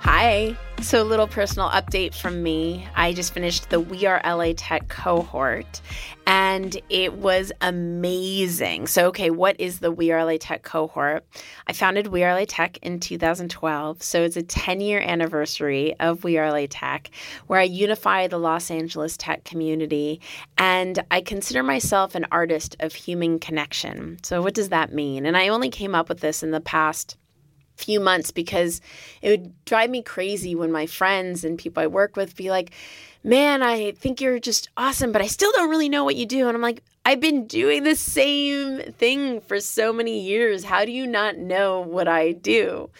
Hi. So, a little personal update from me. I just finished the We Are LA Tech cohort and it was amazing. So, okay, what is the We Are LA Tech cohort? I founded We Are LA Tech in 2012. So, it's a 10 year anniversary of We Are LA Tech where I unify the Los Angeles tech community and I consider myself an artist of human connection. So, what does that mean? And I only came up with this in the past few months because it would drive me crazy when my friends and people I work with be like, Man, I think you're just awesome, but I still don't really know what you do. And I'm like, I've been doing the same thing for so many years. How do you not know what I do?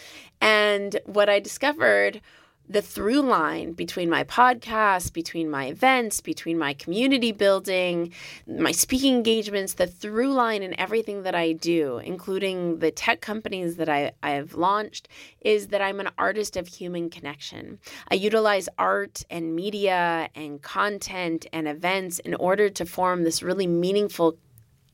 And what I discovered the through line between my podcast, between my events, between my community building, my speaking engagements, the through line in everything that I do, including the tech companies that I, I've launched, is that I'm an artist of human connection. I utilize art and media and content and events in order to form this really meaningful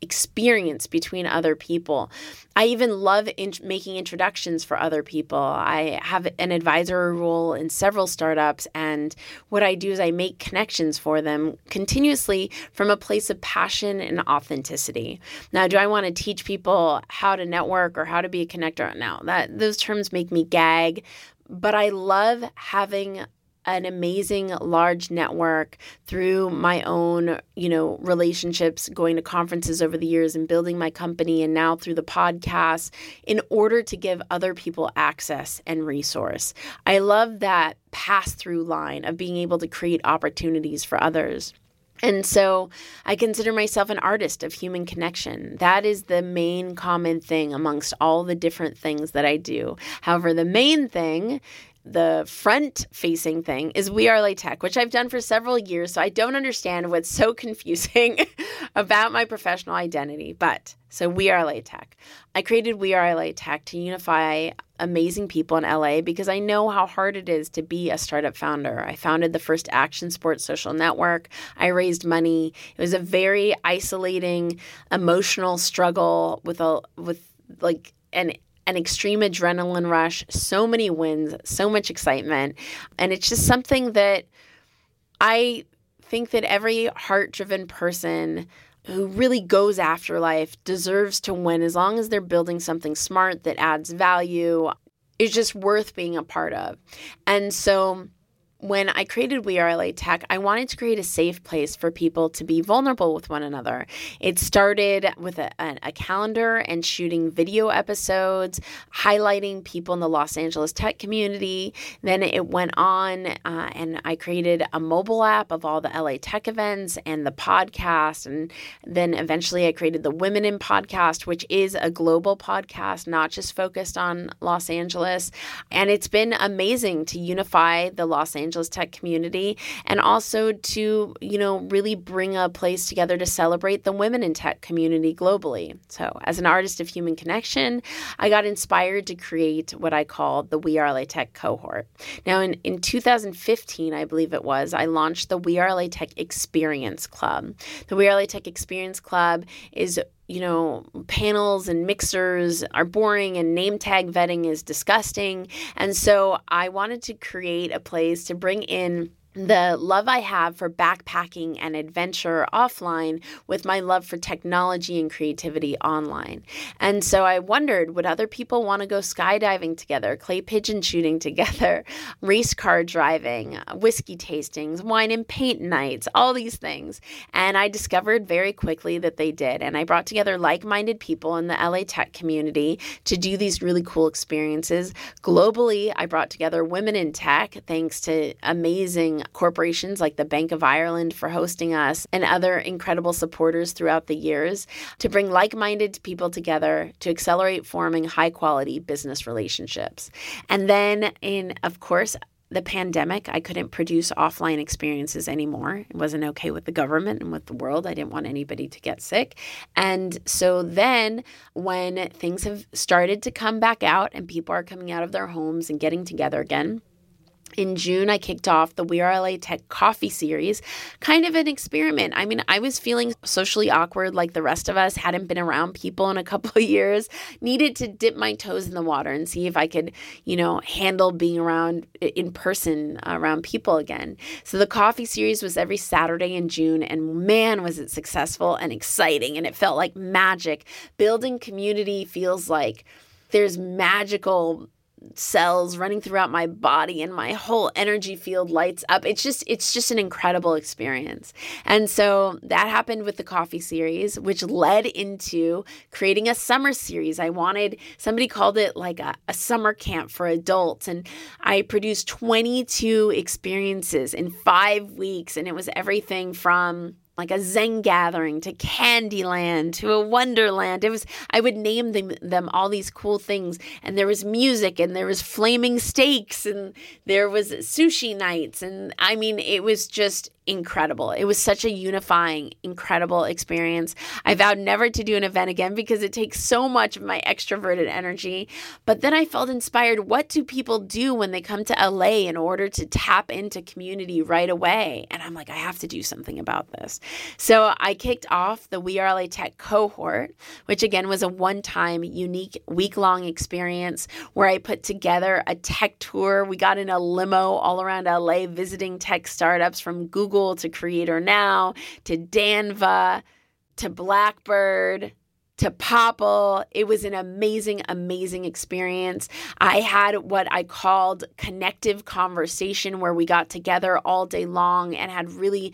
experience between other people. I even love in- making introductions for other people. I have an advisor role in several startups, and what I do is I make connections for them continuously from a place of passion and authenticity. Now, do I want to teach people how to network or how to be a connector? No, that those terms make me gag but I love having an amazing large network through my own, you know, relationships, going to conferences over the years and building my company and now through the podcast in order to give other people access and resource. I love that pass through line of being able to create opportunities for others. And so I consider myself an artist of human connection. That is the main common thing amongst all the different things that I do. However, the main thing the front facing thing is We Are LA Tech, which I've done for several years. So I don't understand what's so confusing about my professional identity. But so We Are LA Tech. I created We Are LA Tech to unify amazing people in LA because I know how hard it is to be a startup founder. I founded the first action sports social network. I raised money. It was a very isolating, emotional struggle with a with like an an extreme adrenaline rush, so many wins, so much excitement. And it's just something that I think that every heart driven person who really goes after life deserves to win as long as they're building something smart that adds value. It's just worth being a part of. And so when I created We Are LA Tech, I wanted to create a safe place for people to be vulnerable with one another. It started with a, a, calendar and shooting video episodes, highlighting people in the Los Angeles tech community. Then it went on, uh, and I created a mobile app of all the LA tech events and the podcast. And then eventually I created the Women in Podcast, which is a global podcast, not just focused on Los Angeles. And it's been amazing to unify the Los Angeles Angeles tech community and also to, you know, really bring a place together to celebrate the women in tech community globally. So, as an artist of human connection, I got inspired to create what I called the We Are LA Tech cohort. Now, in, in 2015, I believe it was, I launched the We Are LA Tech Experience Club. The We Are LA Tech Experience Club is you know, panels and mixers are boring and name tag vetting is disgusting. And so I wanted to create a place to bring in the love I have for backpacking and adventure offline with my love for technology and creativity online. And so I wondered would other people want to go skydiving together, clay pigeon shooting together, race car driving, whiskey tastings, wine and paint nights, all these things. And I discovered very quickly that they did. And I brought together like minded people in the LA tech community to do these really cool experiences. Globally, I brought together women in tech thanks to amazing corporations like the Bank of Ireland for hosting us and other incredible supporters throughout the years to bring like minded people together to accelerate forming high quality business relationships. And then, in, of course, the pandemic, I couldn't produce offline experiences anymore. It wasn't okay with the government and with the world. I didn't want anybody to get sick. And so then, when things have started to come back out and people are coming out of their homes and getting together again, in June, I kicked off the We Are LA Tech Coffee Series, kind of an experiment. I mean, I was feeling socially awkward like the rest of us, hadn't been around people in a couple of years, needed to dip my toes in the water and see if I could, you know, handle being around in person around people again. So the coffee series was every Saturday in June, and man, was it successful and exciting, and it felt like magic. Building community feels like there's magical cells running throughout my body and my whole energy field lights up. It's just it's just an incredible experience. And so that happened with the coffee series, which led into creating a summer series. I wanted somebody called it like a, a summer camp for adults. And I produced 22 experiences in five weeks. And it was everything from like a Zen gathering to Candyland to a Wonderland. It was I would name them them all these cool things, and there was music, and there was flaming steaks, and there was sushi nights, and I mean it was just incredible. It was such a unifying, incredible experience. I vowed never to do an event again because it takes so much of my extroverted energy. But then I felt inspired. What do people do when they come to LA in order to tap into community right away? And I'm like, I have to do something about this. So I kicked off the We Are LA Tech cohort, which again was a one time, unique, week long experience where I put together a tech tour. We got in a limo all around LA visiting tech startups from Google. Google to Creator Now to Danva to Blackbird to Popple. It was an amazing, amazing experience. I had what I called connective conversation where we got together all day long and had really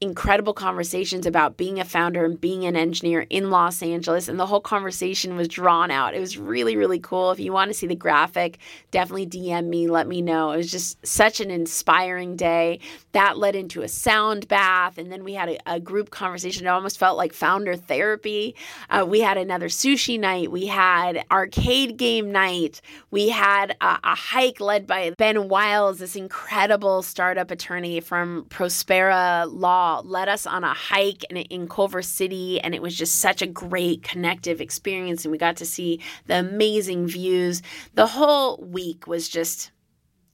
incredible conversations about being a founder and being an engineer in Los Angeles. And the whole conversation was drawn out. It was really, really cool. If you want to see the graphic, definitely DM me, let me know. It was just such an inspiring day. That led into a sound bath. And then we had a, a group conversation. It almost felt like founder therapy. Uh, we had another sushi night. We had arcade game night. We had a, a hike led by Ben Wiles, this incredible startup attorney from Prospera Law led us on a hike in, in Culver City, and it was just such a great connective experience. And we got to see the amazing views. The whole week was just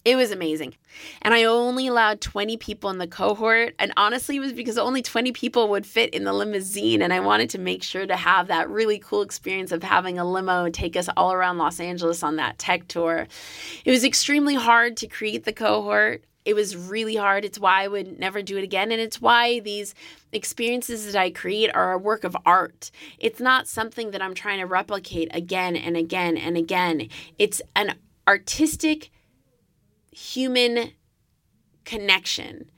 it was amazing. And I only allowed 20 people in the cohort. And honestly, it was because only 20 people would fit in the limousine. And I wanted to make sure to have that really cool experience of having a limo take us all around Los Angeles on that tech tour. It was extremely hard to create the cohort it was really hard. It's why I would never do it again. And it's why these experiences that I create are a work of art. It's not something that I'm trying to replicate again and again and again. It's an artistic human connection.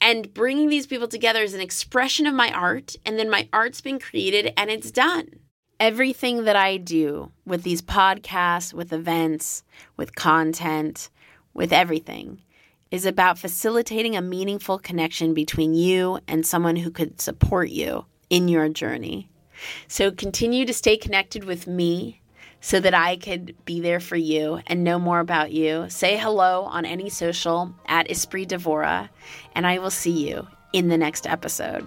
And bringing these people together is an expression of my art. And then my art's been created and it's done. Everything that I do with these podcasts, with events, with content, with everything is about facilitating a meaningful connection between you and someone who could support you in your journey. So continue to stay connected with me so that I could be there for you and know more about you. Say hello on any social at Espree Devora, and I will see you in the next episode.